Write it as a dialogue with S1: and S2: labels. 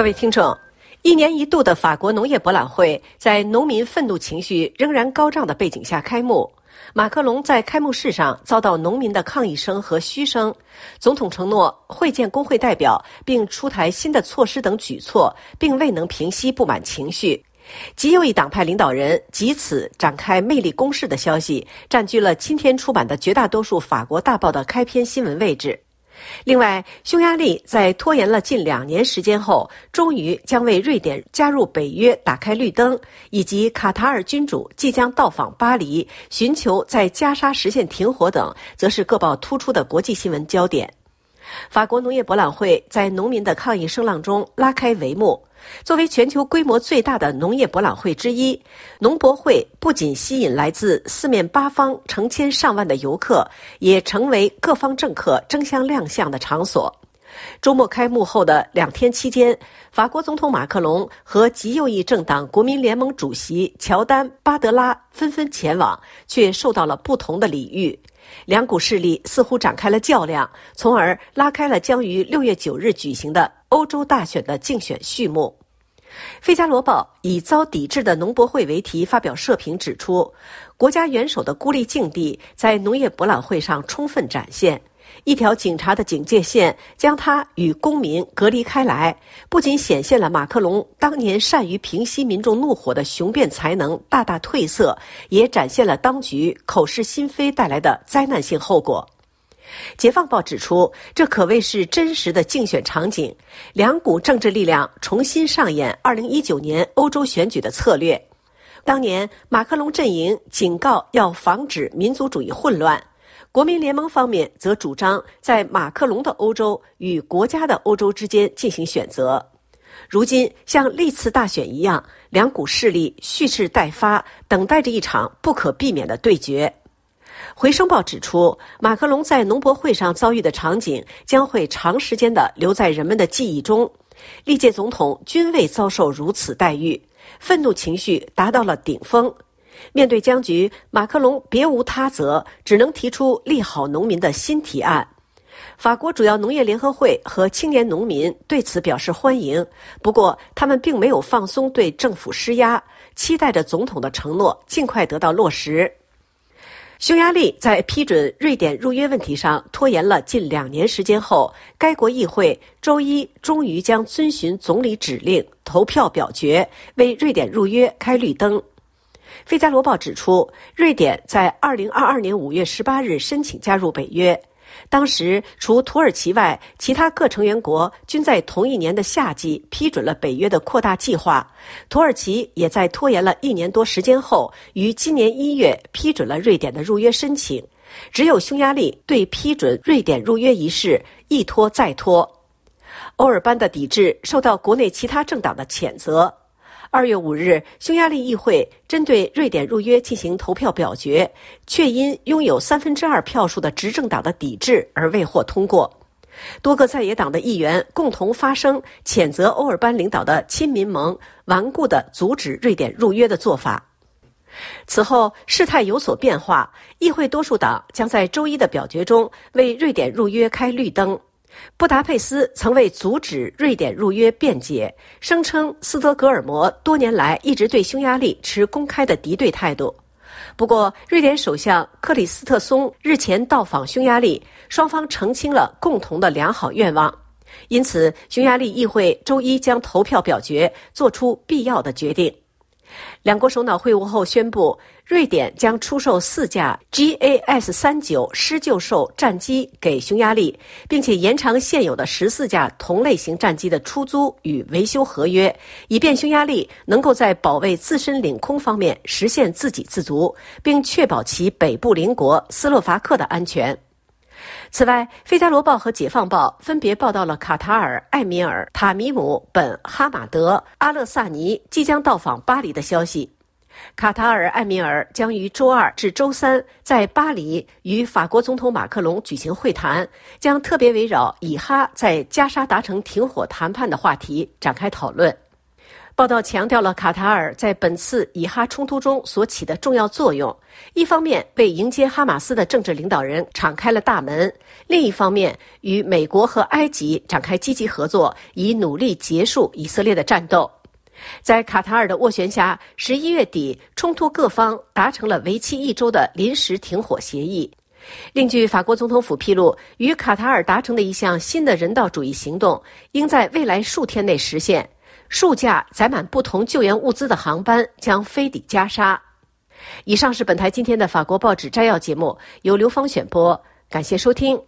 S1: 各位听众，一年一度的法国农业博览会在农民愤怒情绪仍然高涨的背景下开幕。马克龙在开幕式上遭到农民的抗议声和嘘声。总统承诺会见工会代表，并出台新的措施等举措，并未能平息不满情绪。极右翼党派领导人藉此展开魅力攻势的消息，占据了今天出版的绝大多数法国大报的开篇新闻位置。另外，匈牙利在拖延了近两年时间后，终于将为瑞典加入北约打开绿灯，以及卡塔尔君主即将到访巴黎，寻求在加沙实现停火等，则是各报突出的国际新闻焦点。法国农业博览会在农民的抗议声浪中拉开帷幕。作为全球规模最大的农业博览会之一，农博会不仅吸引来自四面八方成千上万的游客，也成为各方政客争相亮相的场所。周末开幕后的两天期间，法国总统马克龙和极右翼政党国民联盟主席乔丹·巴德拉纷纷前往，却受到了不同的礼遇。两股势力似乎展开了较量，从而拉开了将于六月九日举行的欧洲大选的竞选序幕。《费加罗报》以“遭抵制的农博会”为题发表社评，指出国家元首的孤立境地在农业博览会上充分展现。一条警察的警戒线将他与公民隔离开来，不仅显现了马克龙当年善于平息民众怒火的雄辩才能大大褪色，也展现了当局口是心非带来的灾难性后果。《解放报》指出，这可谓是真实的竞选场景，两股政治力量重新上演2019年欧洲选举的策略。当年，马克龙阵营警告要防止民族主义混乱。国民联盟方面则主张在马克龙的欧洲与国家的欧洲之间进行选择。如今，像历次大选一样，两股势力蓄势待发，等待着一场不可避免的对决。回声报指出，马克龙在农博会上遭遇的场景将会长时间地留在人们的记忆中。历届总统均未遭受如此待遇，愤怒情绪达到了顶峰。面对僵局，马克龙别无他择，只能提出利好农民的新提案。法国主要农业联合会和青年农民对此表示欢迎，不过他们并没有放松对政府施压，期待着总统的承诺尽快得到落实。匈牙利在批准瑞典入约问题上拖延了近两年时间后，该国议会周一终于将遵循总理指令投票表决，为瑞典入约开绿灯。《费加罗报》指出，瑞典在2022年5月18日申请加入北约，当时除土耳其外，其他各成员国均在同一年的夏季批准了北约的扩大计划。土耳其也在拖延了一年多时间后，于今年一月批准了瑞典的入约申请。只有匈牙利对批准瑞典入约一事一拖再拖。欧尔班的抵制受到国内其他政党的谴责。二月五日，匈牙利议会针对瑞典入约进行投票表决，却因拥有三分之二票数的执政党的抵制而未获通过。多个在野党的议员共同发声，谴责欧尔班领导的亲民盟顽固地阻止瑞典入约的做法。此后，事态有所变化，议会多数党将在周一的表决中为瑞典入约开绿灯。布达佩斯曾为阻止瑞典入约辩解，声称斯德哥尔摩多年来一直对匈牙利持公开的敌对态度。不过，瑞典首相克里斯特松日前到访匈牙利，双方澄清了共同的良好愿望。因此，匈牙利议会周一将投票表决，做出必要的决定。两国首脑会晤后宣布，瑞典将出售四架 GAS 三九施救兽战机给匈牙利，并且延长现有的十四架同类型战机的出租与维修合约，以便匈牙利能够在保卫自身领空方面实现自给自足，并确保其北部邻国斯洛伐克的安全。此外，《费加罗报》和《解放报》分别报道了卡塔尔艾米尔·塔米姆·本·哈马德·阿勒萨尼即将到访巴黎的消息。卡塔尔艾米尔将于周二至周三在巴黎与法国总统马克龙举行会谈，将特别围绕以哈在加沙达成停火谈判的话题展开讨论。报道强调了卡塔尔在本次以哈冲突中所起的重要作用：一方面为迎接哈马斯的政治领导人敞开了大门；另一方面与美国和埃及展开积极合作，以努力结束以色列的战斗。在卡塔尔的斡旋下，十一月底，冲突各方达成了为期一周的临时停火协议。另据法国总统府披露，与卡塔尔达成的一项新的人道主义行动，应在未来数天内实现。数架载满不同救援物资的航班将飞抵加沙。以上是本台今天的法国报纸摘要节目，由刘芳选播，感谢收听。